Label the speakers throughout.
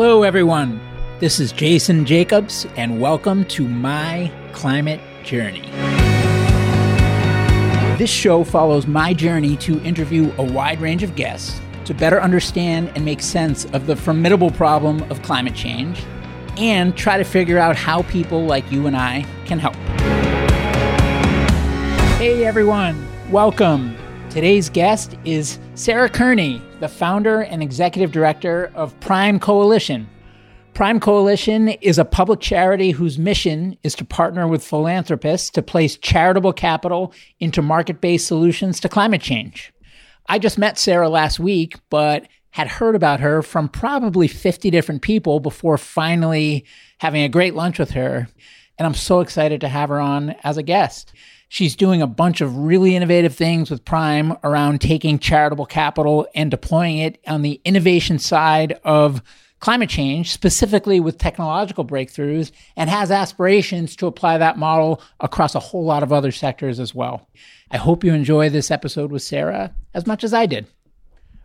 Speaker 1: Hello, everyone. This is Jason Jacobs, and welcome to My Climate Journey. This show follows my journey to interview a wide range of guests to better understand and make sense of the formidable problem of climate change and try to figure out how people like you and I can help. Hey, everyone. Welcome. Today's guest is Sarah Kearney, the founder and executive director of Prime Coalition. Prime Coalition is a public charity whose mission is to partner with philanthropists to place charitable capital into market based solutions to climate change. I just met Sarah last week, but had heard about her from probably 50 different people before finally having a great lunch with her. And I'm so excited to have her on as a guest. She's doing a bunch of really innovative things with Prime around taking charitable capital and deploying it on the innovation side of climate change, specifically with technological breakthroughs, and has aspirations to apply that model across a whole lot of other sectors as well. I hope you enjoy this episode with Sarah as much as I did.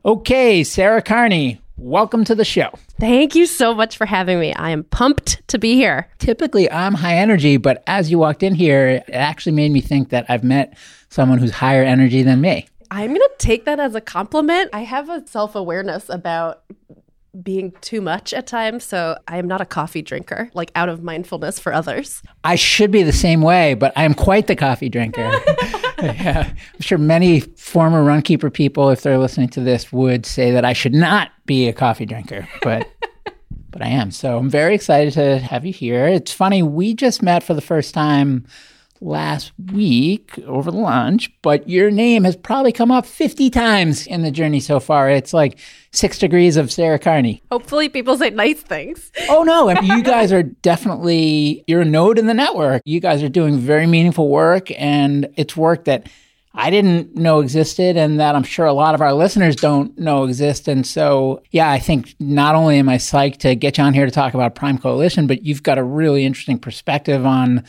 Speaker 1: Okay, Sarah Kearney, welcome to the show.
Speaker 2: Thank you so much for having me. I am pumped to be here.
Speaker 1: Typically, I'm high energy, but as you walked in here, it actually made me think that I've met someone who's higher energy than me.
Speaker 2: I'm going to take that as a compliment. I have a self awareness about being too much at times. So I am not a coffee drinker, like out of mindfulness for others.
Speaker 1: I should be the same way, but I am quite the coffee drinker. yeah. I'm sure many former RunKeeper people, if they're listening to this, would say that I should not be a coffee drinker, but but I am. So I'm very excited to have you here. It's funny, we just met for the first time last week over lunch, but your name has probably come up 50 times in the journey so far. It's like six degrees of Sarah Kearney.
Speaker 2: Hopefully, people say nice things.
Speaker 1: oh, no. I mean, you guys are definitely, you're a node in the network. You guys are doing very meaningful work, and it's work that I didn't know existed and that I'm sure a lot of our listeners don't know exist. And so, yeah, I think not only am I psyched to get you on here to talk about Prime Coalition, but you've got a really interesting perspective on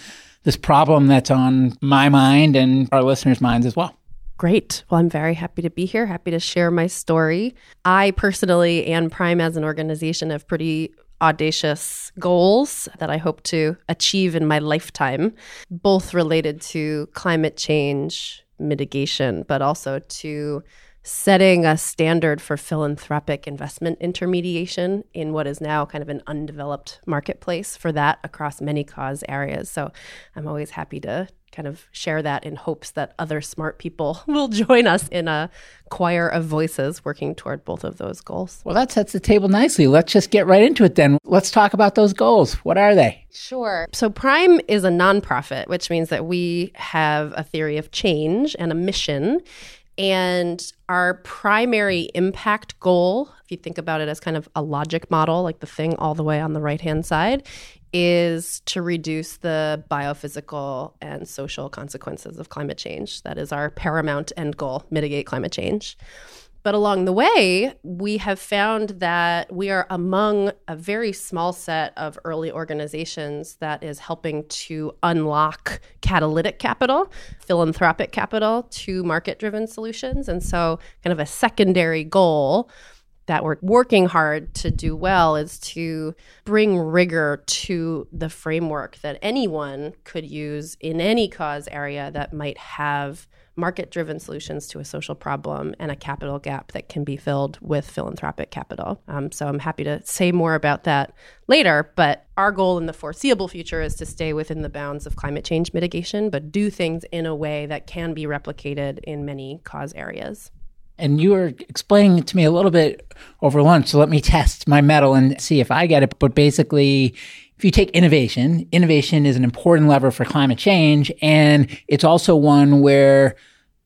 Speaker 1: this problem that's on my mind and our listeners' minds as well.
Speaker 2: Great. Well, I'm very happy to be here, happy to share my story. I personally and Prime as an organization have pretty audacious goals that I hope to achieve in my lifetime, both related to climate change mitigation, but also to setting a standard for philanthropic investment intermediation in what is now kind of an undeveloped marketplace for that across many cause areas. So I'm always happy to kind of share that in hopes that other smart people will join us in a choir of voices working toward both of those goals.
Speaker 1: Well, that sets the table nicely. Let's just get right into it then. Let's talk about those goals. What are they?
Speaker 2: Sure. So, Prime is a nonprofit, which means that we have a theory of change and a mission. And our primary impact goal, if you think about it as kind of a logic model, like the thing all the way on the right hand side, is to reduce the biophysical and social consequences of climate change. That is our paramount end goal mitigate climate change. But along the way, we have found that we are among a very small set of early organizations that is helping to unlock catalytic capital, philanthropic capital to market driven solutions. And so, kind of a secondary goal that we're working hard to do well is to bring rigor to the framework that anyone could use in any cause area that might have market driven solutions to a social problem and a capital gap that can be filled with philanthropic capital. Um, so I'm happy to say more about that later. But our goal in the foreseeable future is to stay within the bounds of climate change mitigation, but do things in a way that can be replicated in many cause areas.
Speaker 1: And you were explaining it to me a little bit over lunch. So let me test my mettle and see if I get it. But basically, if you take innovation, innovation is an important lever for climate change. And it's also one where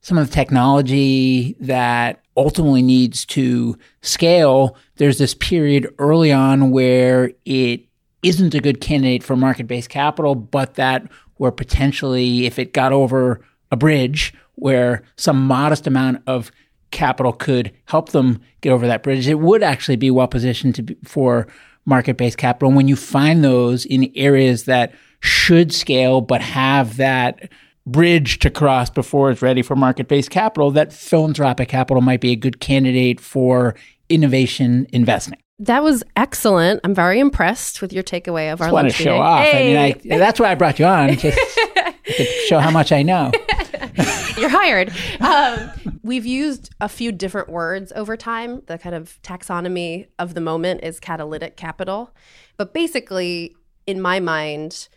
Speaker 1: some of the technology that ultimately needs to scale, there's this period early on where it isn't a good candidate for market based capital, but that where potentially if it got over a bridge where some modest amount of capital could help them get over that bridge, it would actually be well positioned to be, for market based capital. And when you find those in areas that should scale but have that bridge to cross before it's ready for market based capital, that philanthropic capital might be a good candidate for innovation investing.
Speaker 2: That was excellent. I'm very impressed with your takeaway of
Speaker 1: Just
Speaker 2: our
Speaker 1: want to show
Speaker 2: meeting.
Speaker 1: off.
Speaker 2: Hey.
Speaker 1: I mean, I, that's why I brought you on, just to show how much I know.
Speaker 2: You're hired. Um, we've used a few different words over time. The kind of taxonomy of the moment is catalytic capital. But basically, in my mind,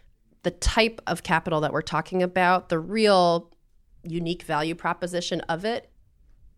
Speaker 2: the type of capital that we're talking about, the real unique value proposition of it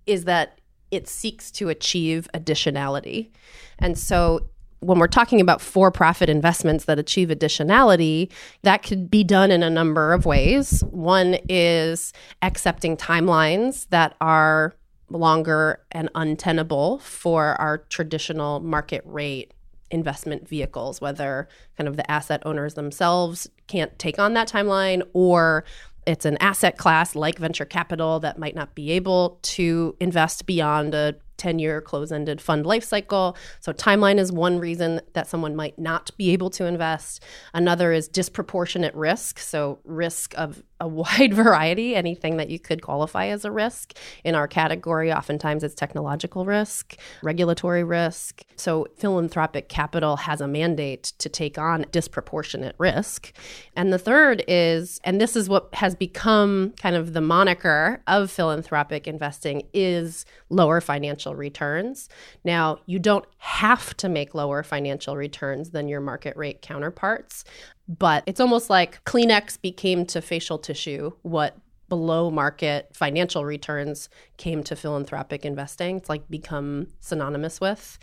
Speaker 2: is that it seeks to achieve additionality. And so when we're talking about for profit investments that achieve additionality, that could be done in a number of ways. One is accepting timelines that are longer and untenable for our traditional market rate investment vehicles, whether kind of the asset owners themselves can't take on that timeline or it's an asset class like venture capital that might not be able to invest beyond a 10 year close ended fund life cycle. So, timeline is one reason that someone might not be able to invest. Another is disproportionate risk. So, risk of a wide variety, anything that you could qualify as a risk. In our category, oftentimes it's technological risk, regulatory risk. So, philanthropic capital has a mandate to take on disproportionate risk. And the third is, and this is what has become kind of the moniker of philanthropic investing, is lower financial returns. Now, you don't have to make lower financial returns than your market rate counterparts, but it's almost like Kleenex became to facial tissue what below market financial returns came to philanthropic investing. It's like become synonymous with.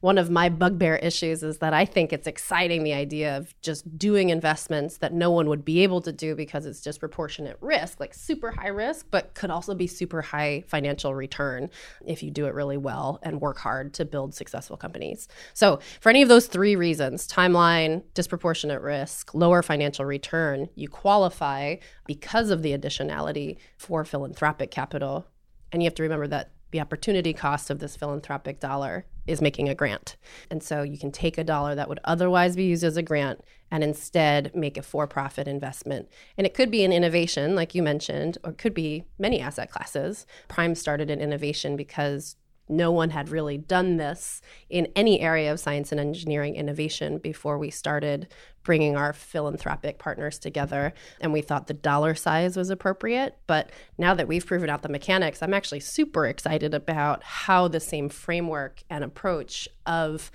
Speaker 2: One of my bugbear issues is that I think it's exciting the idea of just doing investments that no one would be able to do because it's disproportionate risk, like super high risk, but could also be super high financial return if you do it really well and work hard to build successful companies. So, for any of those three reasons timeline, disproportionate risk, lower financial return you qualify because of the additionality for philanthropic capital. And you have to remember that the opportunity cost of this philanthropic dollar is making a grant. And so you can take a dollar that would otherwise be used as a grant and instead make a for profit investment. And it could be an innovation, like you mentioned, or it could be many asset classes. Prime started an innovation because no one had really done this in any area of science and engineering innovation before we started bringing our philanthropic partners together. And we thought the dollar size was appropriate. But now that we've proven out the mechanics, I'm actually super excited about how the same framework and approach of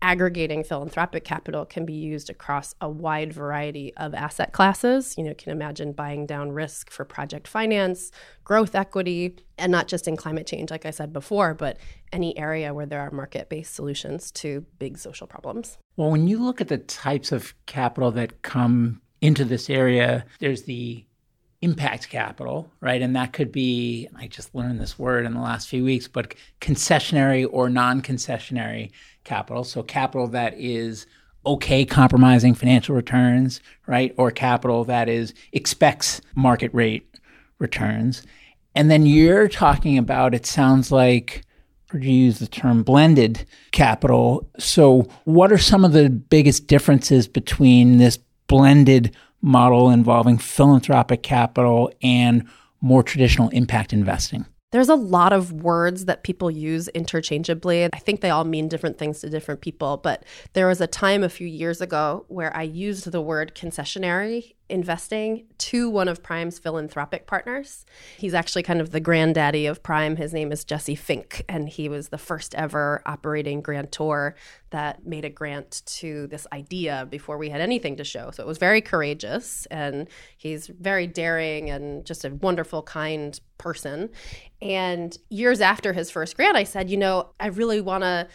Speaker 2: aggregating philanthropic capital can be used across a wide variety of asset classes. You know, you can imagine buying down risk for project finance, growth equity, and not just in climate change, like I said before, but any area where there are market based solutions to big social problems.
Speaker 1: Well, when you look at the types of capital that come into this area, there's the impact capital, right? And that could be, I just learned this word in the last few weeks, but concessionary or non concessionary capital. So capital that is okay compromising financial returns, right? Or capital that is expects market rate returns. And then you're talking about, it sounds like, or you use the term blended capital. So, what are some of the biggest differences between this blended model involving philanthropic capital and more traditional impact investing?
Speaker 2: There's a lot of words that people use interchangeably. I think they all mean different things to different people, but there was a time a few years ago where I used the word concessionary investing to one of Prime's philanthropic partners. He's actually kind of the granddaddy of Prime. His name is Jesse Fink, and he was the first ever operating grantor that made a grant to this idea before we had anything to show. So it was very courageous, and he's very daring and just a wonderful, kind person. And years after his first grant, I said, you know, I really want to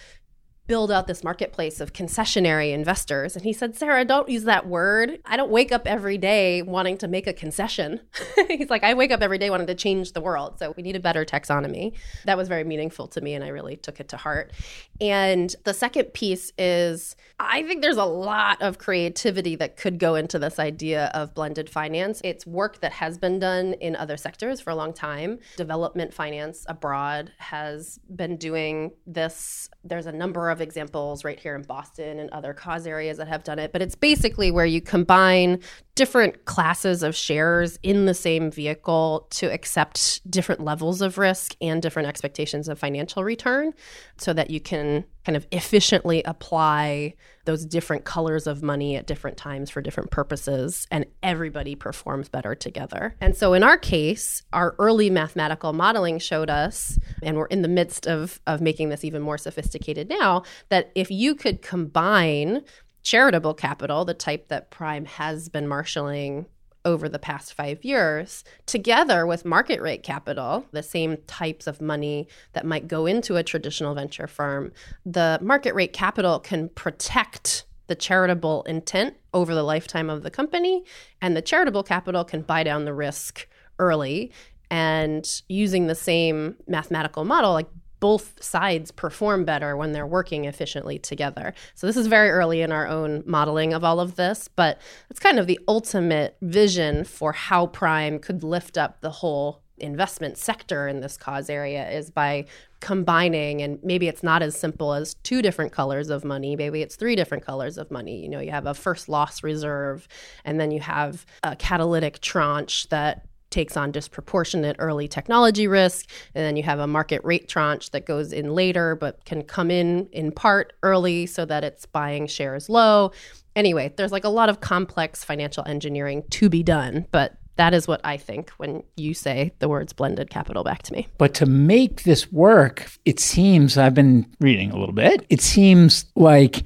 Speaker 2: build out this marketplace of concessionary investors. And he said, Sarah, don't use that word. I don't wake up every day wanting to make a concession. He's like, I wake up every day wanting to change the world. So we need a better taxonomy. That was very meaningful to me, and I really took it to heart. And the second piece is I think there's a lot of creativity that could go into this idea of blended finance. It's work that has been done in other sectors for a long time. Development finance abroad has been doing this. There's a number of examples right here in Boston and other cause areas that have done it, but it's basically where you combine different classes of shares in the same vehicle to accept different levels of risk and different expectations of financial return so that you can kind of efficiently apply those different colors of money at different times for different purposes and everybody performs better together. And so in our case, our early mathematical modeling showed us and we're in the midst of of making this even more sophisticated now that if you could combine charitable capital, the type that Prime has been marshaling over the past five years, together with market rate capital, the same types of money that might go into a traditional venture firm, the market rate capital can protect the charitable intent over the lifetime of the company, and the charitable capital can buy down the risk early. And using the same mathematical model, like both sides perform better when they're working efficiently together. So this is very early in our own modeling of all of this, but it's kind of the ultimate vision for how Prime could lift up the whole investment sector in this cause area is by combining and maybe it's not as simple as two different colors of money maybe it's three different colors of money you know you have a first loss reserve and then you have a catalytic tranche that takes on disproportionate early technology risk. And then you have a market rate tranche that goes in later, but can come in in part early so that it's buying shares low. Anyway, there's like a lot of complex financial engineering to be done, but that is what I think when you say the words blended capital back to me.
Speaker 1: But to make this work, it seems I've been reading a little bit. It seems like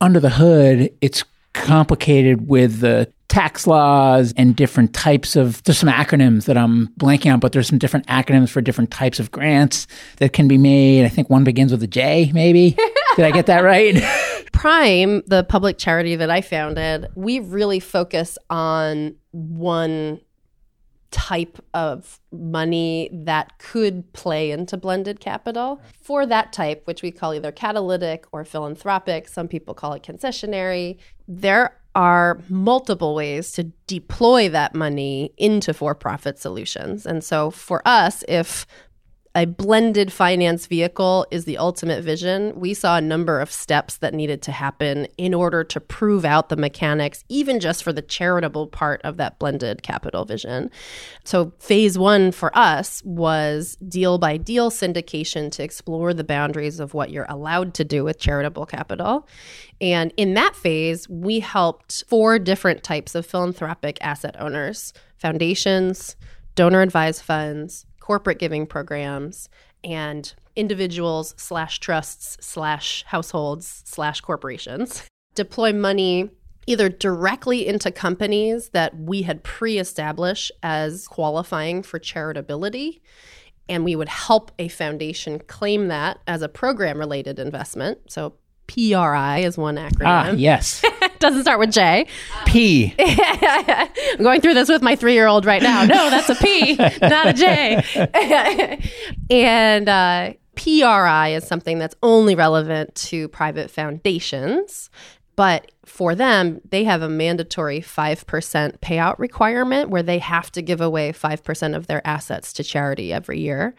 Speaker 1: under the hood, it's complicated with the tax laws and different types of there's some acronyms that I'm blanking on, but there's some different acronyms for different types of grants that can be made. I think one begins with a J, maybe. Did I get that right?
Speaker 2: Prime, the public charity that I founded, we really focus on one type of money that could play into blended capital. For that type, which we call either catalytic or philanthropic, some people call it concessionary, there are multiple ways to deploy that money into for profit solutions. And so for us, if a blended finance vehicle is the ultimate vision. We saw a number of steps that needed to happen in order to prove out the mechanics, even just for the charitable part of that blended capital vision. So, phase one for us was deal by deal syndication to explore the boundaries of what you're allowed to do with charitable capital. And in that phase, we helped four different types of philanthropic asset owners foundations, donor advised funds, corporate giving programs and individuals slash trusts slash households slash corporations deploy money either directly into companies that we had pre-established as qualifying for charitability and we would help a foundation claim that as a program related investment so PRI is one acronym.
Speaker 1: Ah, yes.
Speaker 2: Doesn't start with J.
Speaker 1: P.
Speaker 2: I'm going through this with my three year old right now. No, that's a P, not a J. and uh, PRI is something that's only relevant to private foundations. But for them, they have a mandatory 5% payout requirement where they have to give away 5% of their assets to charity every year.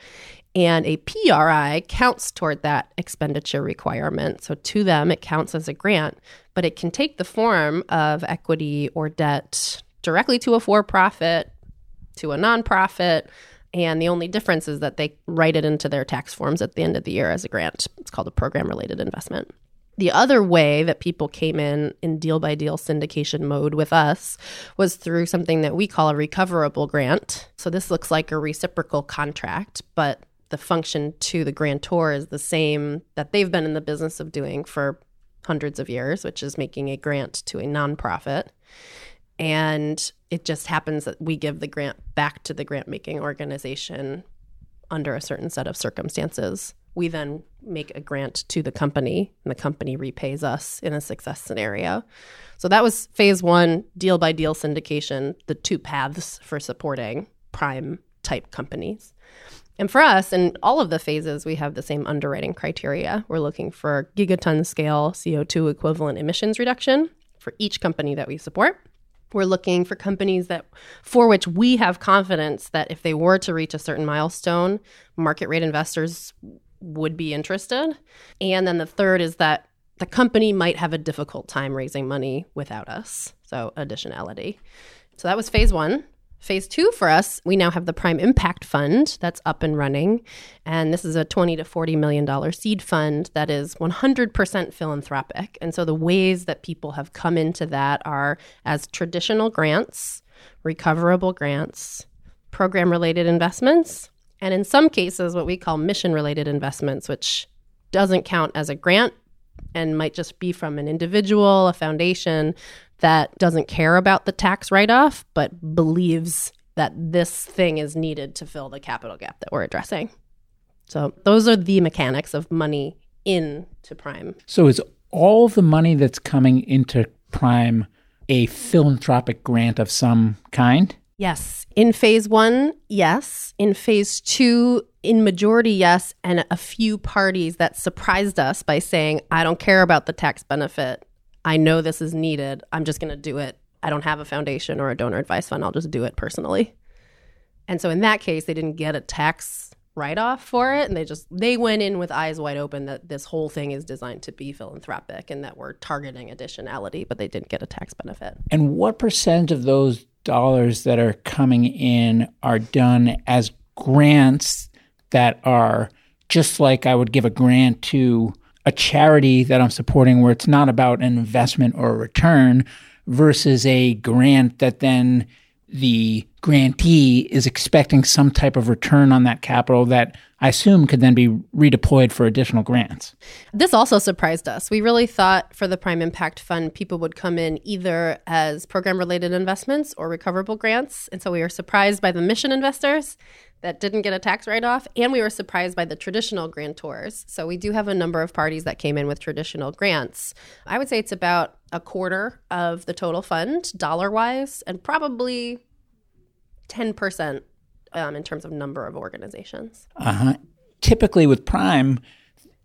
Speaker 2: And a PRI counts toward that expenditure requirement. So to them, it counts as a grant, but it can take the form of equity or debt directly to a for profit, to a nonprofit. And the only difference is that they write it into their tax forms at the end of the year as a grant. It's called a program related investment. The other way that people came in in deal by deal syndication mode with us was through something that we call a recoverable grant. So this looks like a reciprocal contract, but the function to the grantor is the same that they've been in the business of doing for hundreds of years, which is making a grant to a nonprofit. And it just happens that we give the grant back to the grant making organization under a certain set of circumstances. We then make a grant to the company, and the company repays us in a success scenario. So that was phase one deal by deal syndication, the two paths for supporting prime type companies. And for us, in all of the phases, we have the same underwriting criteria. We're looking for gigaton scale CO2 equivalent emissions reduction for each company that we support. We're looking for companies that for which we have confidence that if they were to reach a certain milestone, market rate investors would be interested. And then the third is that the company might have a difficult time raising money without us. So, additionality. So, that was phase one. Phase two for us, we now have the Prime Impact Fund that's up and running. And this is a 20 to $40 million seed fund that is 100% philanthropic. And so the ways that people have come into that are as traditional grants, recoverable grants, program related investments, and in some cases, what we call mission related investments, which doesn't count as a grant and might just be from an individual, a foundation that doesn't care about the tax write off, but believes that this thing is needed to fill the capital gap that we're addressing. So those are the mechanics of money into Prime.
Speaker 1: So is all the money that's coming into Prime a philanthropic grant of some kind?
Speaker 2: Yes. In phase one, yes. In phase two, in majority, yes. And a few parties that surprised us by saying, I don't care about the tax benefit. I know this is needed. I'm just going to do it. I don't have a foundation or a donor advice fund. I'll just do it personally. And so in that case, they didn't get a tax write off for it. And they just, they went in with eyes wide open that this whole thing is designed to be philanthropic and that we're targeting additionality, but they didn't get a tax benefit.
Speaker 1: And what percent of those dollars that are coming in are done as grants that are just like I would give a grant to a charity that I'm supporting where it's not about an investment or a return versus a grant that then the grantee is expecting some type of return on that capital that I assume could then be redeployed for additional grants.
Speaker 2: This also surprised us. We really thought for the Prime Impact Fund, people would come in either as program related investments or recoverable grants. And so we were surprised by the mission investors that didn't get a tax write off. And we were surprised by the traditional grantors. So we do have a number of parties that came in with traditional grants. I would say it's about a quarter of the total fund, dollar wise, and probably 10% um, in terms of number of organizations.
Speaker 1: Uh-huh. Typically, with Prime,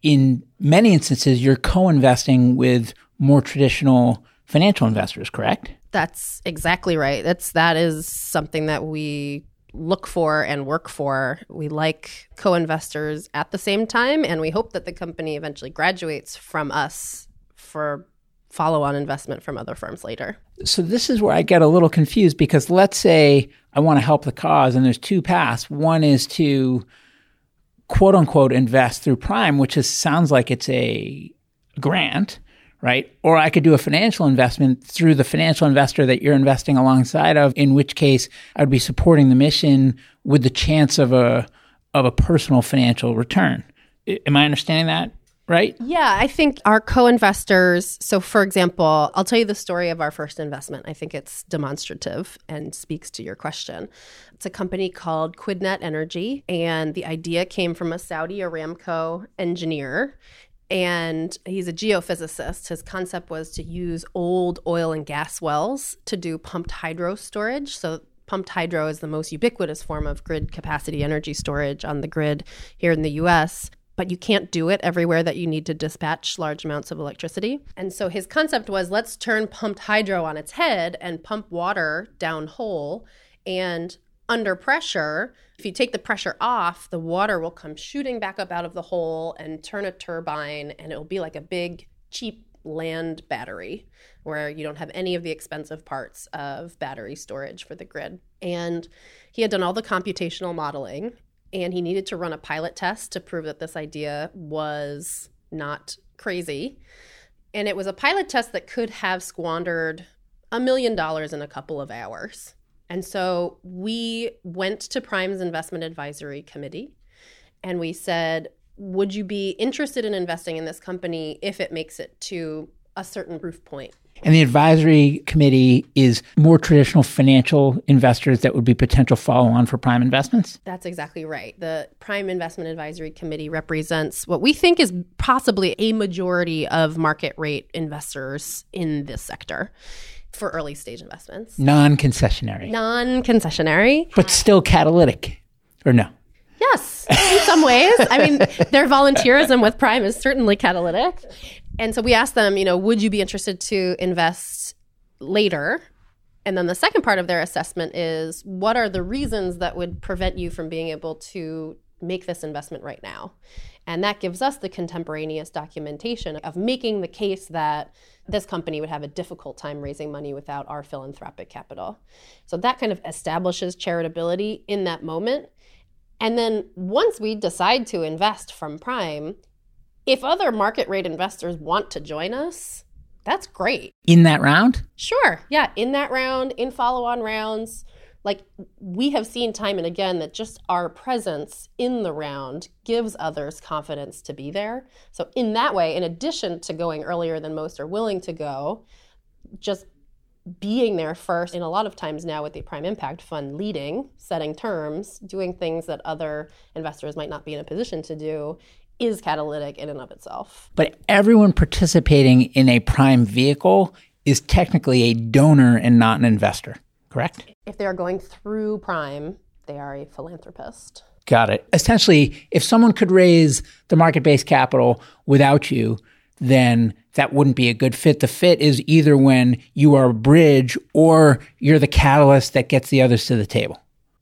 Speaker 1: in many instances, you're co investing with more traditional financial investors, correct?
Speaker 2: That's exactly right. That's that is something that we look for and work for. We like co investors at the same time, and we hope that the company eventually graduates from us for follow on investment from other firms later.
Speaker 1: So, this is where I get a little confused because let's say I want to help the cause, and there's two paths. One is to quote unquote invest through Prime, which is, sounds like it's a grant right? Or I could do a financial investment through the financial investor that you're investing alongside of, in which case I would be supporting the mission with the chance of a of a personal financial return. Am I understanding that right?
Speaker 2: Yeah, I think our co-investors, so for example, I'll tell you the story of our first investment. I think it's demonstrative and speaks to your question. It's a company called Quidnet Energy and the idea came from a Saudi Aramco engineer and he's a geophysicist. His concept was to use old oil and gas wells to do pumped hydro storage. So, pumped hydro is the most ubiquitous form of grid capacity energy storage on the grid here in the US. But you can't do it everywhere that you need to dispatch large amounts of electricity. And so his concept was let's turn pumped hydro on its head and pump water down hole and under pressure, if you take the pressure off, the water will come shooting back up out of the hole and turn a turbine, and it'll be like a big, cheap land battery where you don't have any of the expensive parts of battery storage for the grid. And he had done all the computational modeling, and he needed to run a pilot test to prove that this idea was not crazy. And it was a pilot test that could have squandered a million dollars in a couple of hours. And so we went to Prime's investment advisory committee and we said, Would you be interested in investing in this company if it makes it to a certain proof point?
Speaker 1: And the advisory committee is more traditional financial investors that would be potential follow on for prime investments?
Speaker 2: That's exactly right. The Prime Investment Advisory Committee represents what we think is possibly a majority of market rate investors in this sector for early stage investments.
Speaker 1: Non concessionary.
Speaker 2: Non concessionary.
Speaker 1: But still catalytic, or no?
Speaker 2: Yes, in some ways. I mean, their volunteerism with Prime is certainly catalytic. And so we asked them, you know, would you be interested to invest later? And then the second part of their assessment is what are the reasons that would prevent you from being able to make this investment right now? And that gives us the contemporaneous documentation of making the case that this company would have a difficult time raising money without our philanthropic capital. So that kind of establishes charitability in that moment. And then once we decide to invest from Prime, if other market rate investors want to join us, that's great.
Speaker 1: In that round?
Speaker 2: Sure. Yeah. In that round, in follow on rounds. Like we have seen time and again that just our presence in the round gives others confidence to be there. So, in that way, in addition to going earlier than most are willing to go, just being there first, and a lot of times now with the Prime Impact Fund leading, setting terms, doing things that other investors might not be in a position to do is catalytic in and of itself.
Speaker 1: But everyone participating in a prime vehicle is technically a donor and not an investor, correct?
Speaker 2: If they are going through prime, they are a philanthropist.
Speaker 1: Got it. Essentially, if someone could raise the market based capital without you, then that wouldn't be a good fit. The fit is either when you are a bridge or you're the catalyst that gets the others to the table.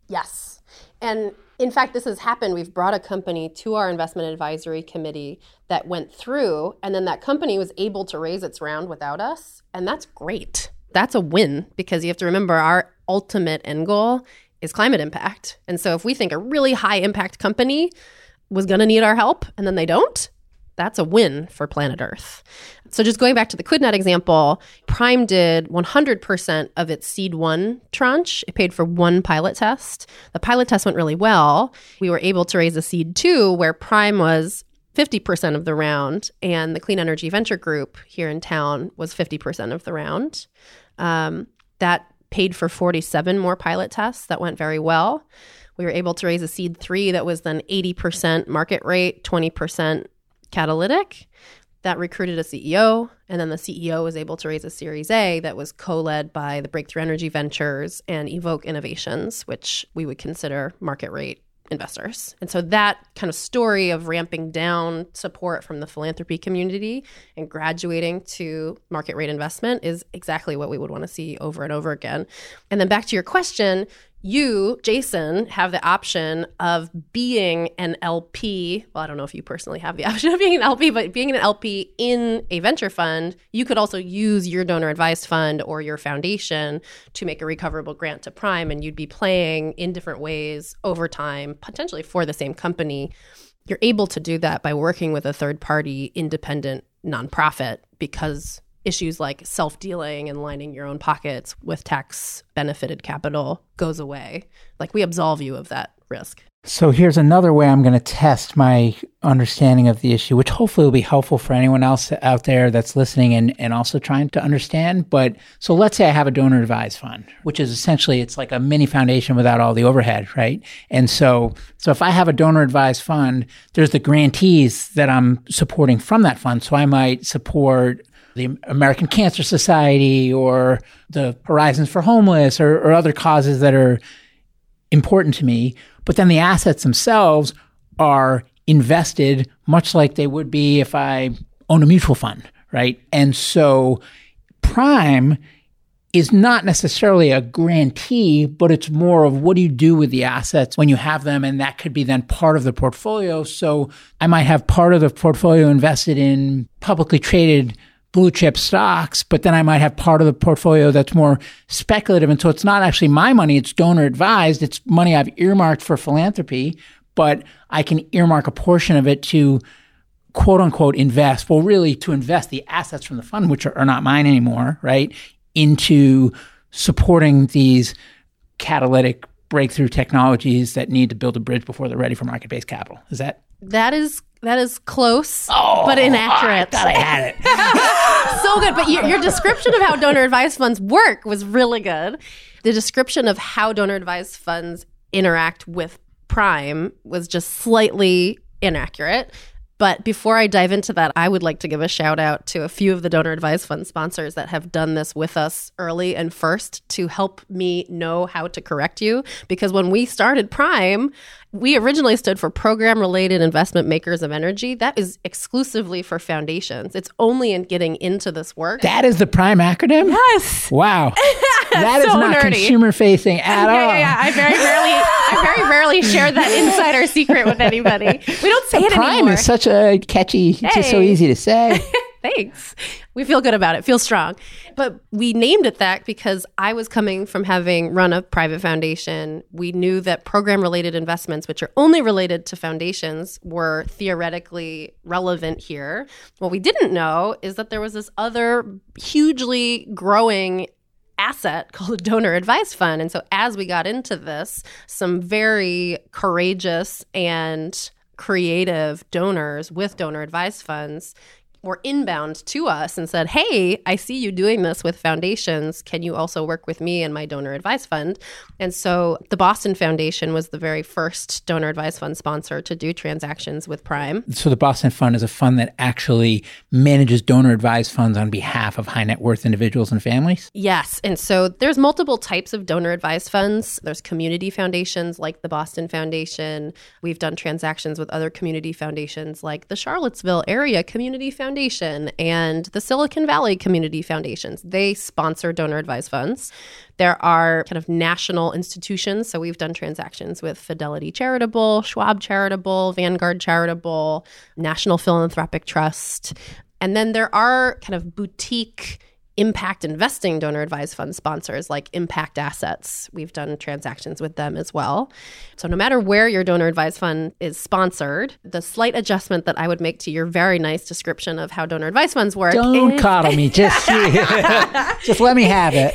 Speaker 2: Yes. And in fact, this has happened. We've brought a company to our investment advisory committee that went through, and then that company was able to raise its round without us. And that's great. That's a win because you have to remember our ultimate end goal is climate impact. And so if we think a really high impact company was going to need our help and then they don't, that's a win for planet Earth. So just going back to the Quidnet example, Prime did 100% of its seed one tranche. It paid for one pilot test. The pilot test went really well. We were able to raise a seed two where Prime was 50% of the round, and the Clean Energy Venture Group here in town was 50% of the round. Um, that paid for 47 more pilot tests that went very well. We were able to raise a seed three that was then 80% market rate, 20% catalytic that recruited a CEO, and then the CEO was able to raise a Series A that was co led by the Breakthrough Energy Ventures and Evok Innovations, which we would consider market rate investors. And so that kind of story of ramping down support from the philanthropy community and graduating to market rate investment is exactly what we would want to see over and over again. And then back to your question, you, Jason, have the option of being an LP. Well, I don't know if you personally have the option of being an LP, but being an LP in a venture fund, you could also use your donor advised fund or your foundation to make a recoverable grant to Prime, and you'd be playing in different ways over time, potentially for the same company. You're able to do that by working with a third party independent nonprofit because issues like self dealing and lining your own pockets with tax benefited capital goes away. Like we absolve you of that risk.
Speaker 1: So here's another way I'm going to test my understanding of the issue, which hopefully will be helpful for anyone else out there that's listening and, and also trying to understand. But so let's say I have a donor advised fund, which is essentially it's like a mini foundation without all the overhead, right? And so so if I have a donor advised fund, there's the grantees that I'm supporting from that fund. So I might support the American Cancer Society or the Horizons for Homeless or, or other causes that are important to me. But then the assets themselves are invested much like they would be if I own a mutual fund, right? And so Prime is not necessarily a grantee, but it's more of what do you do with the assets when you have them? And that could be then part of the portfolio. So I might have part of the portfolio invested in publicly traded blue chip stocks, but then I might have part of the portfolio that's more speculative. And so it's not actually my money, it's donor advised. It's money I've earmarked for philanthropy, but I can earmark a portion of it to quote unquote invest, well, really to invest the assets from the fund, which are, are not mine anymore, right, into supporting these catalytic breakthrough technologies that need to build a bridge before they're ready for market based capital. Is that?
Speaker 2: That is that is close,
Speaker 1: Oh,
Speaker 2: but inaccurate.
Speaker 1: I thought I had it.
Speaker 2: so good. But your, your description of how donor advised funds work was really good. The description of how donor advised funds interact with Prime was just slightly inaccurate. But before I dive into that, I would like to give a shout out to a few of the donor advised fund sponsors that have done this with us early and first to help me know how to correct you. Because when we started Prime, we originally stood for program related investment makers of energy. That is exclusively for foundations. It's only in getting into this work.
Speaker 1: That is the prime acronym?
Speaker 2: yes.
Speaker 1: Wow. That is
Speaker 2: So
Speaker 1: not
Speaker 2: nerdy.
Speaker 1: consumer facing at all.
Speaker 2: Yeah, yeah, yeah. I very rarely, I very rarely share that insider secret with anybody. We don't say it
Speaker 1: Prime
Speaker 2: anymore.
Speaker 1: is such a catchy, it's just so easy to say.
Speaker 2: Thanks. We feel good about it. Feel strong. But we named it that because I was coming from having run a private foundation. We knew that program related investments, which are only related to foundations, were theoretically relevant here. What we didn't know is that there was this other hugely growing asset called a donor advised fund. And so as we got into this, some very courageous and creative donors with donor advised funds were inbound to us and said, Hey, I see you doing this with foundations. Can you also work with me and my donor advised fund? And so the Boston Foundation was the very first donor advised fund sponsor to do transactions with Prime.
Speaker 1: So the Boston Fund is a fund that actually manages donor advised funds on behalf of high net worth individuals and families.
Speaker 2: Yes. And so there's multiple types of donor advised funds. There's community foundations like the Boston Foundation. We've done transactions with other community foundations like the Charlottesville Area Community Foundation and the Silicon Valley Community Foundations. They sponsor donor advised funds. There are kind of national institutions. So we've done transactions with Fidelity Charitable, Schwab Charitable, Vanguard Charitable, National Philanthropic Trust. And then there are kind of boutique impact investing donor advised fund sponsors like Impact Assets. We've done transactions with them as well. So, no matter where your donor advised fund is sponsored, the slight adjustment that I would make to your very nice description of how donor advised funds work
Speaker 1: Don't
Speaker 2: is,
Speaker 1: coddle me. Just, just let me have it.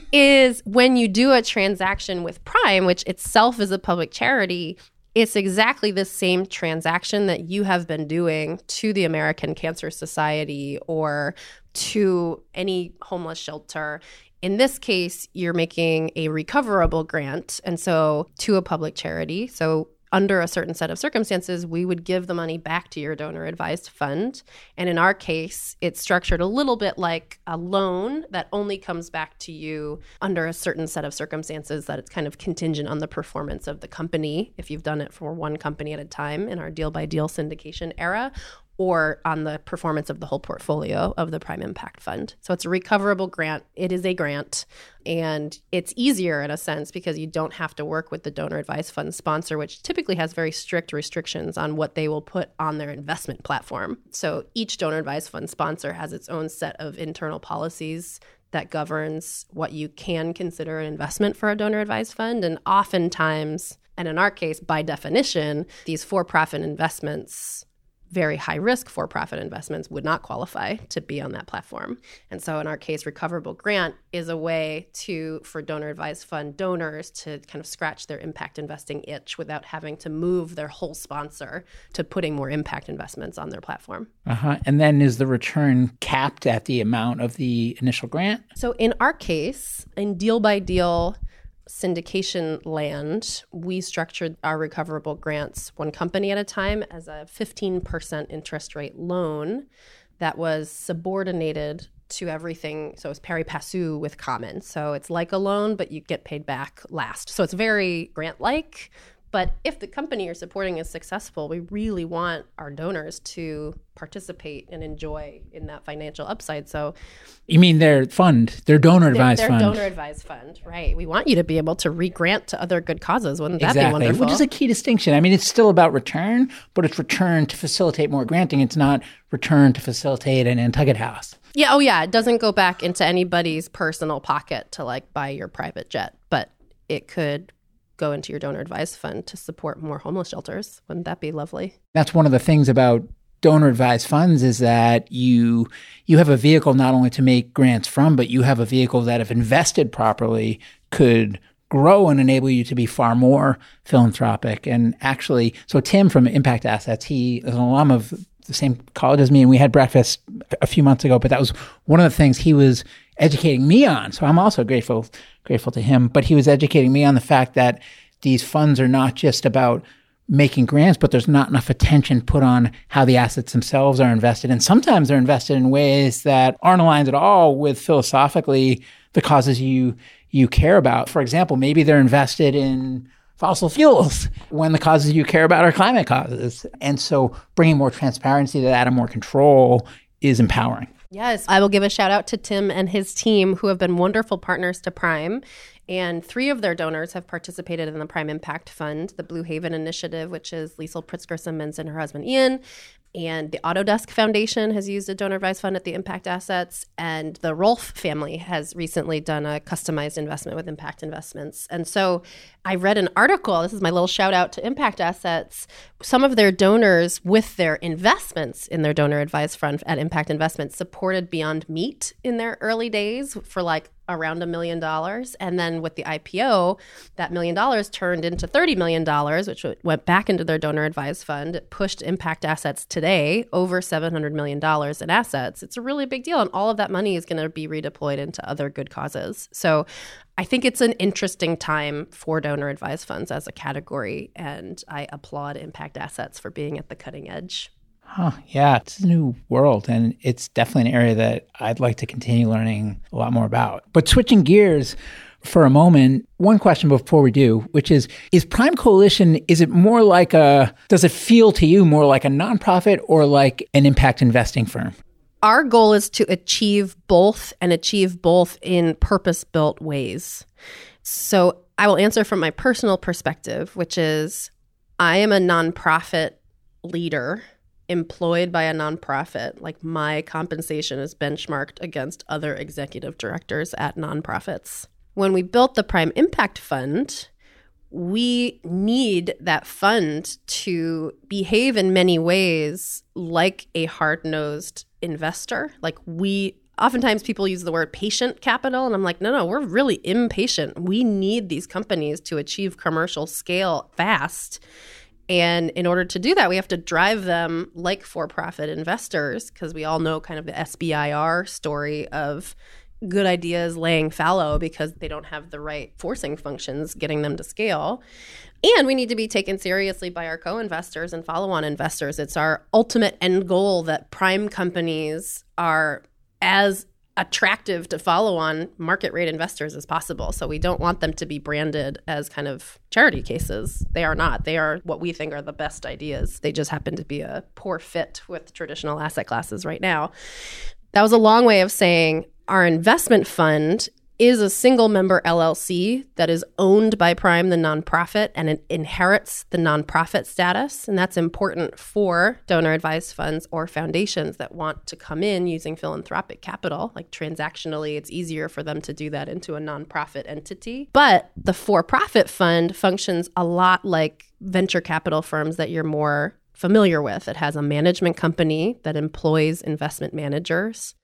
Speaker 2: is when you do a transaction with Prime, which itself is a public charity. It's exactly the same transaction that you have been doing to the American Cancer Society or to any homeless shelter. In this case, you're making a recoverable grant, and so to a public charity. So under a certain set of circumstances, we would give the money back to your donor advised fund. And in our case, it's structured a little bit like a loan that only comes back to you under a certain set of circumstances that it's kind of contingent on the performance of the company, if you've done it for one company at a time in our deal by deal syndication era. Or on the performance of the whole portfolio of the Prime Impact Fund. So it's a recoverable grant. It is a grant. And it's easier in a sense because you don't have to work with the donor advised fund sponsor, which typically has very strict restrictions on what they will put on their investment platform. So each donor advised fund sponsor has its own set of internal policies that governs what you can consider an investment for a donor advised fund. And oftentimes, and in our case, by definition, these for profit investments very high risk for profit investments would not qualify to be on that platform. And so in our case recoverable grant is a way to for donor advised fund donors to kind of scratch their impact investing itch without having to move their whole sponsor to putting more impact investments on their platform.
Speaker 1: Uh-huh. And then is the return capped at the amount of the initial grant?
Speaker 2: So in our case, in deal by deal syndication land, we structured our recoverable grants one company at a time as a 15% interest rate loan that was subordinated to everything. So it's pari passu with common. So it's like a loan, but you get paid back last. So it's very grant like. But if the company you're supporting is successful, we really want our donors to participate and enjoy in that financial upside. So
Speaker 1: You mean their fund, their donor advised fund, their
Speaker 2: donor advised fund, right? We want you to be able to re-grant to other good causes. Wouldn't that be wonderful?
Speaker 1: which is a key distinction. I mean, it's still about return, but it's return to facilitate more granting. It's not return to facilitate an Nantucket house.
Speaker 2: yeah, oh yeah, it doesn't go back into anybody's personal pocket to like buy your private jet, but it could go into your donor advised fund to support more homeless shelters. Wouldn't that be lovely?
Speaker 1: That's one of the things about donor advised funds is that you you have a vehicle not only to make grants from, but you have a vehicle that, if invested properly, could grow and enable you to be far more philanthropic. And actually, so Tim from Impact Assets, he is an alum of the same college as me, and we had breakfast a few months ago. But that was one of the things he was educating me on. So I'm also grateful grateful to him. But he was educating me on the fact that these funds are not just about making grants, but there's not enough attention put on how the assets themselves are invested. And sometimes they're invested in ways that aren't aligned at all with philosophically the causes you you care about. For example, maybe they're invested in fossil fuels when the causes you care about are climate causes. And so bringing more transparency to that and more control is empowering.
Speaker 2: Yes, I will give a shout out to Tim and his team who have been wonderful partners to Prime. And three of their donors have participated in the Prime Impact Fund, the Blue Haven Initiative, which is Liesl Pritzker Simmons and her husband Ian, and the Autodesk Foundation has used a donor advised fund at the Impact Assets, and the Rolf family has recently done a customized investment with Impact Investments. And so I read an article. This is my little shout out to Impact Assets. Some of their donors, with their investments in their donor advised fund at Impact Investments, supported Beyond Meat in their early days for like around a million dollars. And then with the IPO, that million dollars turned into $30 million, which went back into their donor advised fund. It pushed ImpactAssets today over $700 million in assets. It's a really big deal. And all of that money is going to be redeployed into other good causes. So I think it's an interesting time for donor advised funds as a category. And I applaud ImpactAssets for being at the cutting edge.
Speaker 1: Huh, yeah, it's a new world, and it's definitely an area that I'd like to continue learning a lot more about. But switching gears for a moment, one question before we do, which is Is Prime Coalition, is it more like a, does it feel to you more like a nonprofit or like an impact investing firm?
Speaker 2: Our goal is to achieve both and achieve both in purpose built ways. So I will answer from my personal perspective, which is I am a nonprofit leader employed by a nonprofit, like my compensation is benchmarked against other executive directors at nonprofits. When we built the Prime Impact Fund, we need that fund to behave in many ways like a hard nosed investor. Like we oftentimes people use the word patient capital and i'm like no no we're really impatient we need these companies to achieve commercial scale fast and in order to do that, we have to drive them like for profit investors because we all know kind of the SBIR story of good ideas laying fallow because they don't have the right forcing functions getting them to scale. And we need to be taken seriously by our co investors and follow on investors. It's our ultimate end goal that prime companies are as attractive to follow on market rate investors as possible. So we don't want them to be branded as kind of charity cases. They are not. They are what we think are the best ideas. They just happen to be a poor fit with traditional asset classes right now. That was a long way of saying our investment fund is a single member LLC that is owned by Prime, the nonprofit, and it inherits the nonprofit status. And that's important for donor advised funds or foundations that want to come in using philanthropic capital. Like transactionally, it's easier for them to do that into a nonprofit entity. But the for profit fund functions a lot like venture capital firms that you're more familiar with. It has a management company that employs investment managers.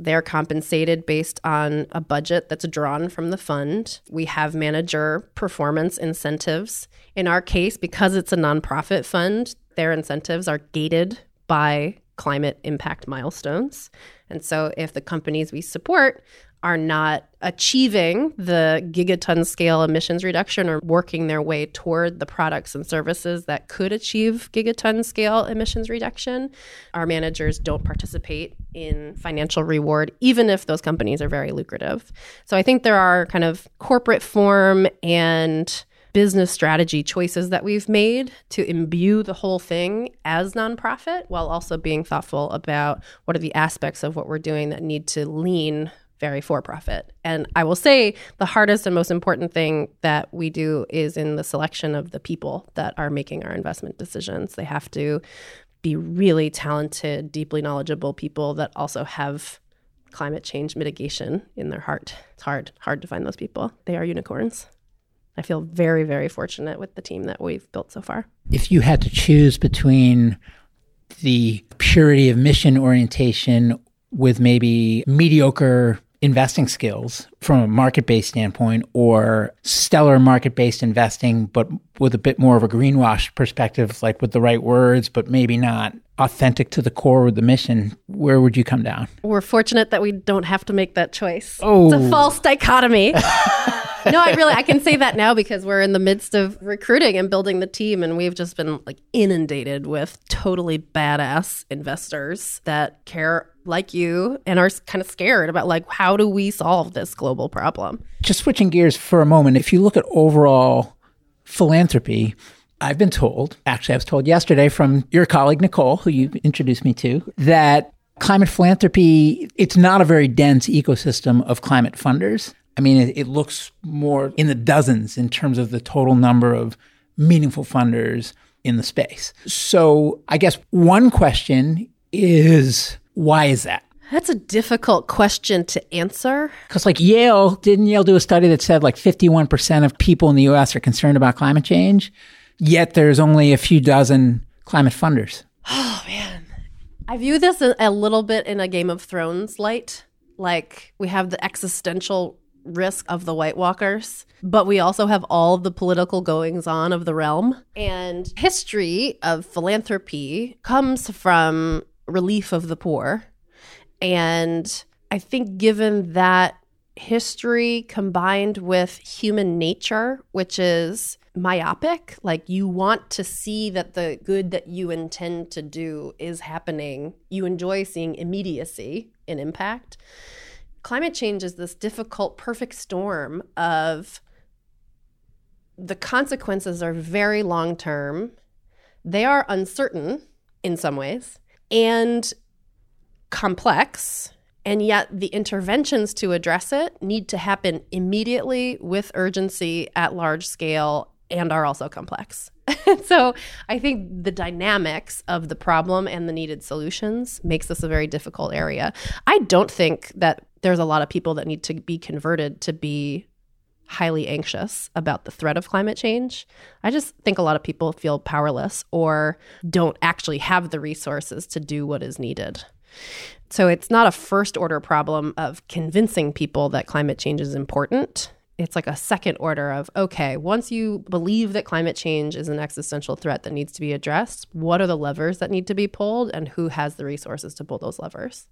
Speaker 2: They're compensated based on a budget that's drawn from the fund. We have manager performance incentives. In our case, because it's a nonprofit fund, their incentives are gated by climate impact milestones. And so if the companies we support are not achieving the gigaton scale emissions reduction or working their way toward the products and services that could achieve gigaton scale emissions reduction, our managers don't participate in financial reward, even if those companies are very lucrative. So I think there are kind of corporate form and business strategy choices that we've made to imbue the whole thing as nonprofit while also being thoughtful about what are the aspects of what we're doing that need to lean very for profit. And I will say the hardest and most important thing that we do is in the selection of the people that are making our investment decisions. They have to be really talented, deeply knowledgeable people that also have climate change mitigation in their heart. It's hard, hard to find those people. They are unicorns. I feel very, very fortunate with the team that we've built so far.
Speaker 1: If you had to choose between the purity of mission orientation with maybe mediocre investing skills from a market based standpoint or stellar market based investing, but with a bit more of a greenwash perspective, like with the right words, but maybe not authentic to the core of the mission, where would you come down?
Speaker 2: We're fortunate that we don't have to make that choice. Oh. It's a false dichotomy. no, I really I can say that now because we're in the midst of recruiting and building the team and we've just been like inundated with totally badass investors that care like you and are kind of scared about like how do we solve this global problem.
Speaker 1: Just switching gears for a moment, if you look at overall philanthropy, I've been told, actually I was told yesterday from your colleague Nicole who you introduced me to, that climate philanthropy, it's not a very dense ecosystem of climate funders. I mean, it, it, looks more in the dozens in terms of the total number of meaningful funders in the space. So I guess one question is why is that?
Speaker 2: That's a difficult question to answer.
Speaker 1: Because, like Yale, didn't Yale do a study that said like 51% of people in the US are concerned about climate change? Yet there's only a few dozen climate funders.
Speaker 2: Oh, man. I view this a little bit in a Game of Thrones light. Like, we have the existential risk of the White Walkers, but we also have all the political goings on of the realm. And history of philanthropy comes from relief of the poor and I think, given that history combined with human nature, which is myopic, like you want to see that the good that you intend to do is happening, you enjoy seeing immediacy in impact. Climate change is this difficult, perfect storm of the consequences are very long term, they are uncertain in some ways. And complex, and yet the interventions to address it need to happen immediately with urgency at large scale and are also complex. so I think the dynamics of the problem and the needed solutions makes this a very difficult area. I don't think that there's a lot of people that need to be converted to be highly anxious about the threat of climate change. I just think a lot of people feel powerless or don't actually have the resources to do what is needed. So it's not a first order problem of convincing people that climate change is important. It's like a second order of okay, once you believe that climate change is an existential threat that needs to be addressed, what are the levers that need to be pulled and who has the resources to pull those levers?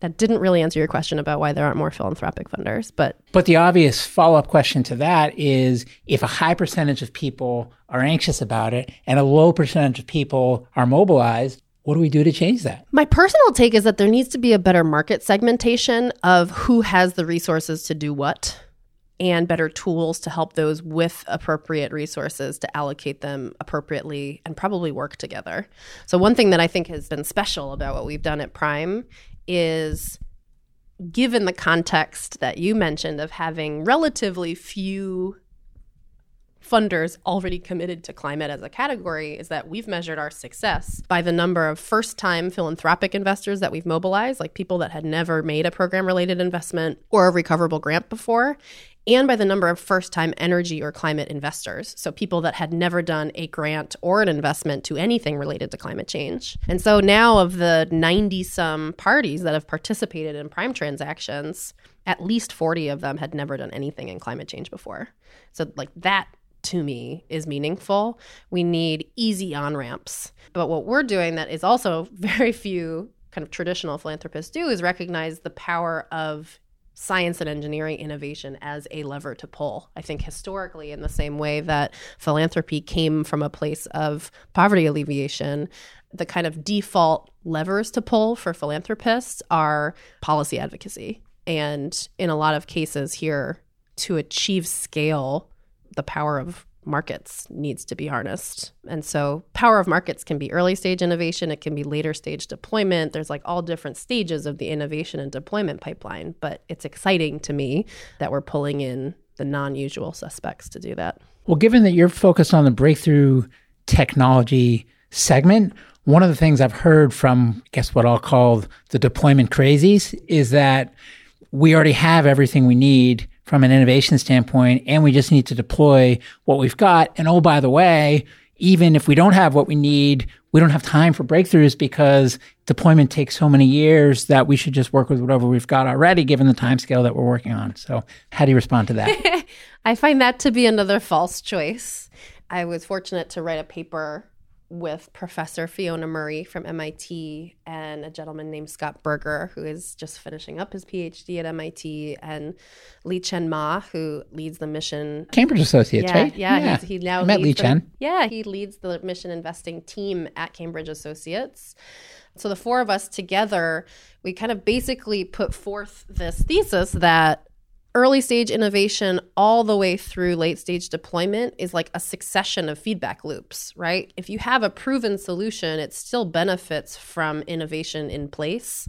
Speaker 2: That didn't really answer your question about why there aren't more philanthropic funders, but
Speaker 1: But the obvious follow-up question to that is if a high percentage of people are anxious about it and a low percentage of people are mobilized, what do we do to change that?
Speaker 2: My personal take is that there needs to be a better market segmentation of who has the resources to do what and better tools to help those with appropriate resources to allocate them appropriately and probably work together. So, one thing that I think has been special about what we've done at Prime is given the context that you mentioned of having relatively few funders already committed to climate as a category is that we've measured our success by the number of first time philanthropic investors that we've mobilized, like people that had never made a program related investment or a recoverable grant before, and by the number of first time energy or climate investors. So, people that had never done a grant or an investment to anything related to climate change. And so, now of the 90 some parties that have participated in prime transactions, at least 40 of them had never done anything in climate change before. So, like that to me is meaningful. We need easy on ramps. But what we're doing that is also very few kind of traditional philanthropists do is recognize the power of science and engineering innovation as a lever to pull. I think historically, in the same way that philanthropy came from a place of poverty alleviation, the kind of default levers to pull for philanthropists are policy advocacy. And in a lot of cases here, to achieve scale the power of markets needs to be harnessed. And so power of markets can be early stage innovation, it can be later stage deployment. There's like all different stages of the innovation and deployment pipeline, but it's exciting to me that we're pulling in the non-usual suspects to do that.
Speaker 1: Well, given that you're focused on the breakthrough technology segment, one of the things I've heard from, I guess what I'll call the deployment crazies is that we already have everything we need from an innovation standpoint, and we just need to deploy what we've got. And oh, by the way, even if we don't have what we need, we don't have time for breakthroughs because deployment takes so many years that we should just work with whatever we've got already, given the time scale that we're working on. So, how do you respond to that?
Speaker 2: I find that to be another false choice. I was fortunate to write a paper with Professor Fiona Murray from MIT and a gentleman named Scott Burger, who is just finishing up his PhD at MIT, and Liqian Ma, who leads the mission.
Speaker 1: Cambridge Associates,
Speaker 2: yeah,
Speaker 1: right?
Speaker 2: Yeah, yeah. he now
Speaker 1: I met Liqian.
Speaker 2: Yeah, he leads the mission investing team at Cambridge Associates. So the four of us together, we kind of basically put forth this thesis that early stage innovation all the way through late stage deployment is like a succession of feedback loops, right? If you have a proven solution, it still benefits from innovation in place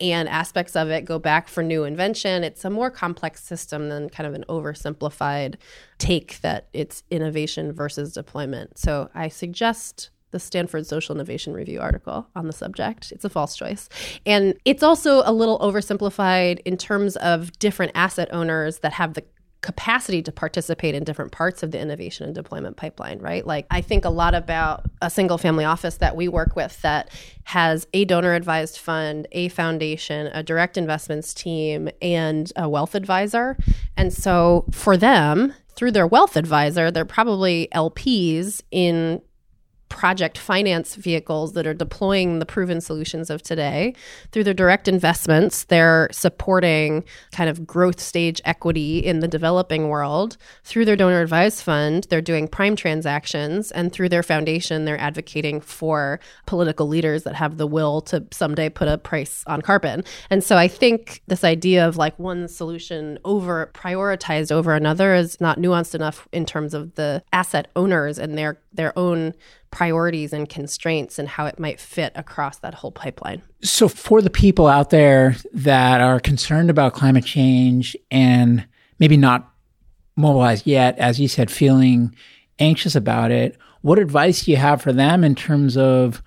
Speaker 2: and aspects of it go back for new invention. It's a more complex system than kind of an oversimplified take that it's innovation versus deployment. So I suggest the Stanford Social Innovation Review article on the subject. It's a false choice. And it's also a little oversimplified in terms of different asset owners that have the capacity to participate in different parts of the innovation and deployment pipeline, right? Like I think a lot about a single family office that we work with that has a donor advised fund, a foundation, a direct investments team, and a wealth advisor. And so for them, through their wealth advisor, they're probably LPs in project finance vehicles that are deploying the proven solutions of today. Through their direct investments, they're supporting kind of growth stage equity in the developing world. Through their donor advised fund, they're doing prime transactions. And through their foundation, they're advocating for political leaders that have the will to someday put a price on carbon. And so I think this idea of like one solution over prioritized over another is not nuanced enough in terms of the asset owners and their their own priorities and constraints and how it might fit across that whole pipeline.
Speaker 1: So, for the people out there that are concerned about climate change and maybe not mobilized yet, as you said, feeling anxious about it, what advice do you have for them in terms of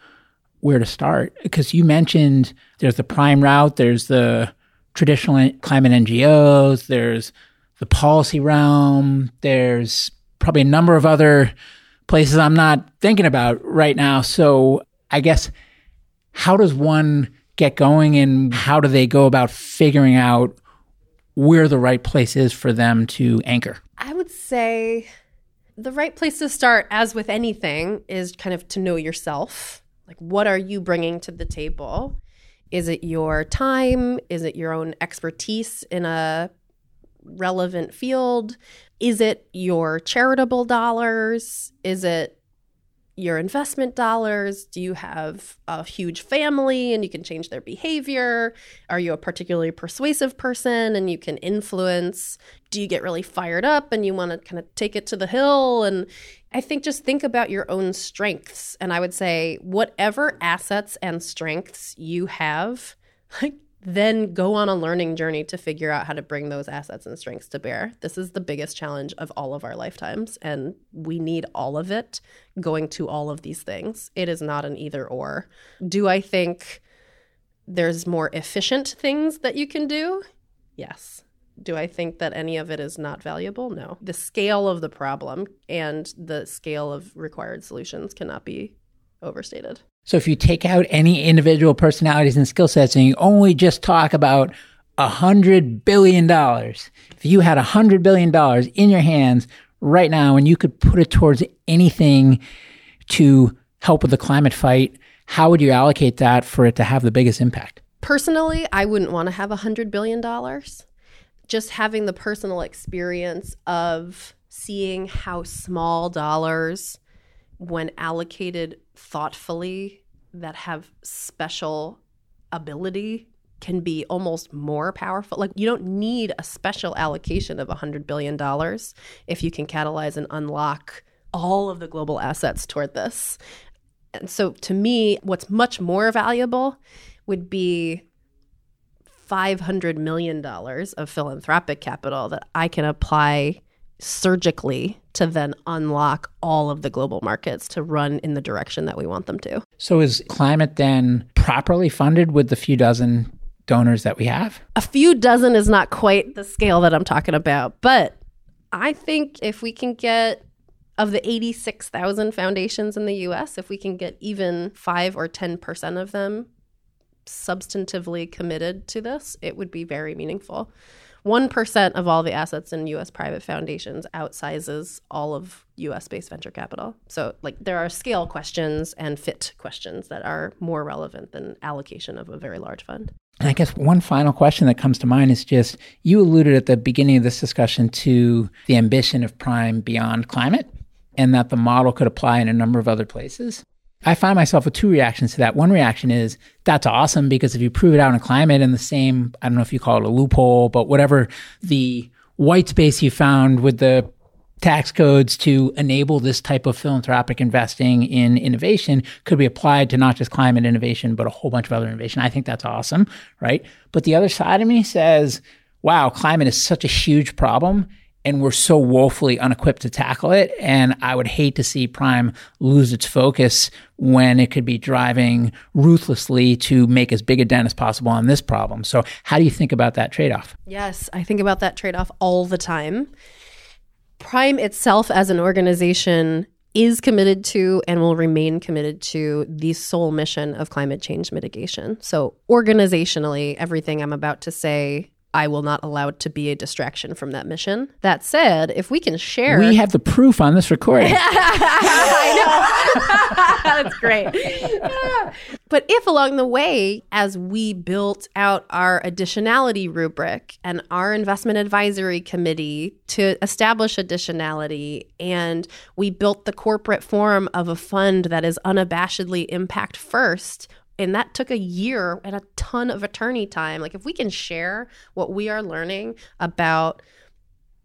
Speaker 1: where to start? Because you mentioned there's the prime route, there's the traditional climate NGOs, there's the policy realm, there's probably a number of other places I'm not thinking about right now. So I guess how does one get going and how do they go about figuring out where the right place is for them to anchor?
Speaker 2: I would say the right place to start, as with anything, is kind of to know yourself. Like, what are you bringing to the table? Is it your time? Is it your own expertise in a relevant field? Is it your charitable dollars? Is it your investment dollars? Do you have a huge family and you can change their behavior? Are you a particularly persuasive person and you can influence? Do you get really fired up and you want to kind of take it to the hill? And I think just think about your own strengths. And I would say, whatever assets and strengths you have, like then go on a learning journey to figure out how to bring those assets and strengths to bear. This is the biggest challenge of all of our lifetimes, and we need all of it going to all of these things. It is not an either or. Do I think there's more efficient things that you can do? Yes. Do I think that any of it is not valuable? No. The scale of the problem and the scale of required solutions cannot be overstated.
Speaker 1: So if you take out any individual personalities and skill sets and you only just talk about a hundred billion dollars, if you had a hundred billion dollars in your hands right now and you could put it towards anything to help with the climate fight, how would you allocate that for it to have the biggest impact?
Speaker 2: Personally, I wouldn't want to have a hundred billion dollars. Just having the personal experience of seeing how small dollars when allocated thoughtfully that have special ability can be almost more powerful. Like you don't need a special allocation of $100 billion if you can catalyze and unlock all of the global assets toward this. And so to me, what's much more valuable would be $500 million of philanthropic capital that I can apply surgically to then unlock all of the global markets to run in the direction that we want them to.
Speaker 1: So, is climate then properly funded with the few dozen donors that we have?
Speaker 2: A few dozen is not quite the scale that I'm talking about, but I think if we can get of the 86,000 foundations in the US, if we can get even 5 or 10% of them substantively committed to this, it would be very meaningful. 1% of all the assets in US private foundations outsizes all of US based venture capital. So, like, there are scale questions and fit questions that are more relevant than allocation of a very large fund.
Speaker 1: And I guess one final question that comes to mind is just you alluded at the beginning of this discussion to the ambition of Prime beyond climate and that the model could apply in a number of other places. I find myself with two reactions to that. One reaction is that's awesome because if you prove it out in climate and the same, I don't know if you call it a loophole, but whatever the white space you found with the tax codes to enable this type of philanthropic investing in innovation could be applied to not just climate innovation, but a whole bunch of other innovation. I think that's awesome, right? But the other side of me says, wow, climate is such a huge problem and we're so woefully unequipped to tackle it. And I would hate to see Prime lose its focus when it could be driving ruthlessly to make as big a dent as possible on this problem. So, how do you think about that trade off?
Speaker 2: Yes, I think about that trade off all the time. Prime itself as an organization is committed to and will remain committed to the sole mission of climate change mitigation. So, organizationally, everything I'm about to say I will not allow it to be a distraction from that mission. That said, if we can share.
Speaker 1: We have the proof on this recording.
Speaker 2: I know. That's great. but if along the way, as we built out our additionality rubric and our investment advisory committee to establish additionality, and we built the corporate form of a fund that is unabashedly impact first, and that took a year and a ton of attorney time. Like, if we can share what we are learning about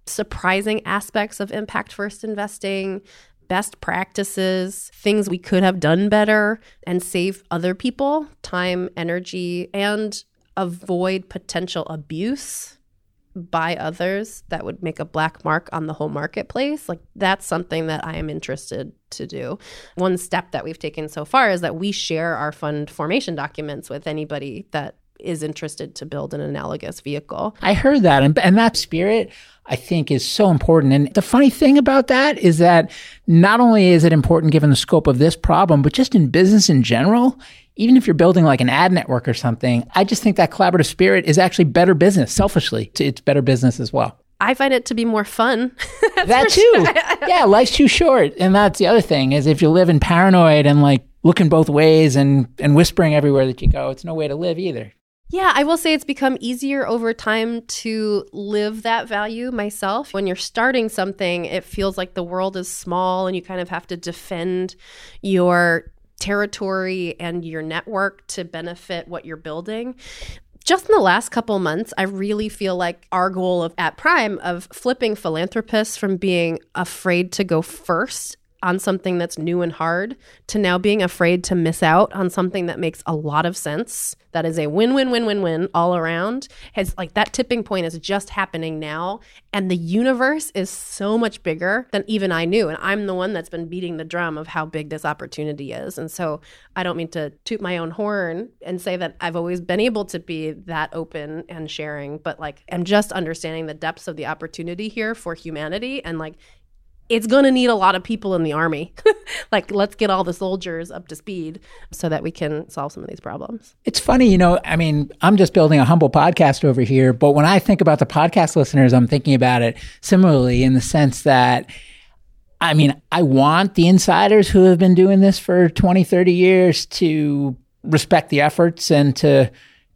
Speaker 2: surprising aspects of impact first investing, best practices, things we could have done better, and save other people time, energy, and avoid potential abuse by others that would make a black mark on the whole marketplace, like that's something that I am interested to do. One step that we've taken so far is that we share our fund formation documents with anybody that is interested to build an analogous vehicle.
Speaker 1: I heard that. And, and that spirit, I think, is so important. And the funny thing about that is that not only is it important given the scope of this problem, but just in business in general, even if you're building like an ad network or something, I just think that collaborative spirit is actually better business, selfishly. It's better business as well.
Speaker 2: I find it to be more fun.
Speaker 1: that too. Sure. yeah, life's too short. And that's the other thing is if you live in paranoid and like looking both ways and, and whispering everywhere that you go, it's no way to live either.
Speaker 2: Yeah, I will say it's become easier over time to live that value myself. When you're starting something, it feels like the world is small and you kind of have to defend your territory and your network to benefit what you're building. Just in the last couple months, I really feel like our goal of at Prime of flipping philanthropists from being afraid to go first on something that's new and hard to now being afraid to miss out on something that makes a lot of sense that is a win win win win win all around. Has like that tipping point is just happening now and the universe is so much bigger than even I knew and I'm the one that's been beating the drum of how big this opportunity is and so I don't mean to toot my own horn and say that I've always been able to be that open and sharing but like I'm just understanding the depths of the opportunity here for humanity and like it's going to need a lot of people in the army. like, let's get all the soldiers up to speed so that we can solve some of these problems.
Speaker 1: It's funny, you know, I mean, I'm just building a humble podcast over here, but when I think about the podcast listeners, I'm thinking about it similarly in the sense that. I mean, I want the insiders who have been doing this for 20, 30 years to respect the efforts and to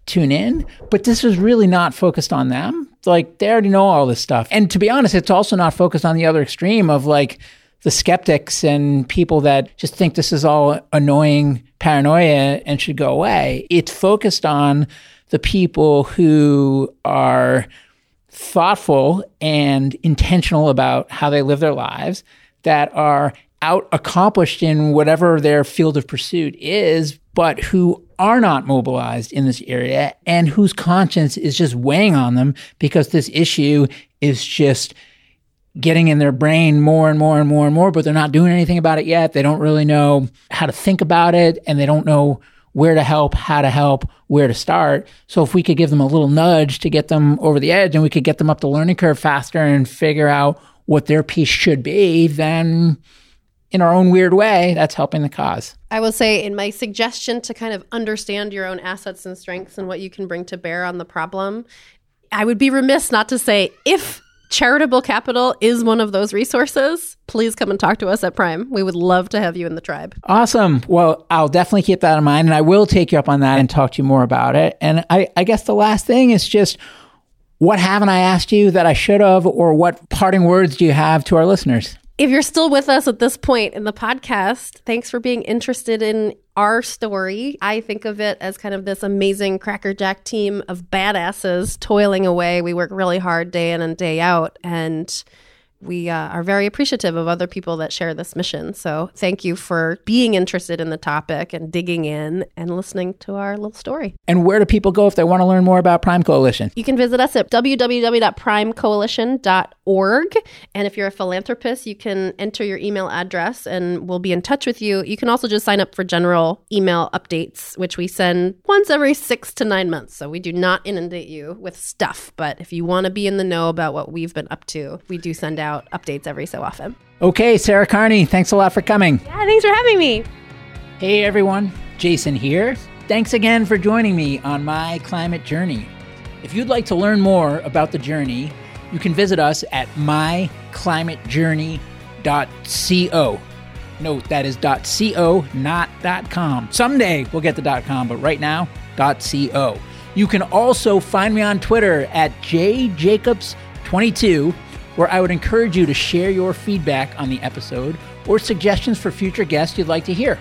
Speaker 1: tune in, but this was really not focused on them like they already know all this stuff. And to be honest, it's also not focused on the other extreme of like the skeptics and people that just think this is all annoying paranoia and should go away. It's focused on the people who are thoughtful and intentional about how they live their lives, that are out accomplished in whatever their field of pursuit is, but who are not mobilized in this area and whose conscience is just weighing on them because this issue is just getting in their brain more and more and more and more, but they're not doing anything about it yet. They don't really know how to think about it and they don't know where to help, how to help, where to start. So if we could give them a little nudge to get them over the edge and we could get them up the learning curve faster and figure out what their piece should be, then in our own weird way, that's helping the cause.
Speaker 2: I will say, in my suggestion to kind of understand your own assets and strengths and what you can bring to bear on the problem, I would be remiss not to say if charitable capital is one of those resources, please come and talk to us at Prime. We would love to have you in the tribe.
Speaker 1: Awesome. Well, I'll definitely keep that in mind and I will take you up on that and talk to you more about it. And I, I guess the last thing is just what haven't I asked you that I should have, or what parting words do you have to our listeners?
Speaker 2: If you're still with us at this point in the podcast, thanks for being interested in our story. I think of it as kind of this amazing crackerjack team of badasses toiling away. We work really hard day in and day out. And we uh, are very appreciative of other people that share this mission. So thank you for being interested in the topic and digging in and listening to our little story.
Speaker 1: And where do people go if they want to learn more about Prime Coalition?
Speaker 2: You can visit us at www.primecoalition.org. And if you're a philanthropist, you can enter your email address and we'll be in touch with you. You can also just sign up for general email updates, which we send once every six to nine months. So we do not inundate you with stuff. But if you want to be in the know about what we've been up to, we do send out out updates every so often.
Speaker 1: Okay, Sarah Kearney, thanks a lot for coming.
Speaker 2: Yeah, thanks for having me.
Speaker 1: Hey everyone, Jason here. Thanks again for joining me on my climate journey. If you'd like to learn more about the journey, you can visit us at myclimatejourney.co. Note that is .co, not .com. Someday we'll get the .com, but right now, .co. You can also find me on Twitter at jjacobs22 where I would encourage you to share your feedback on the episode or suggestions for future guests you'd like to hear.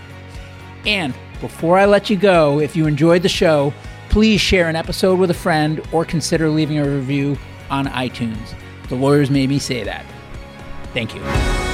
Speaker 1: And before I let you go, if you enjoyed the show, please share an episode with a friend or consider leaving a review on iTunes. The lawyers made me say that. Thank you.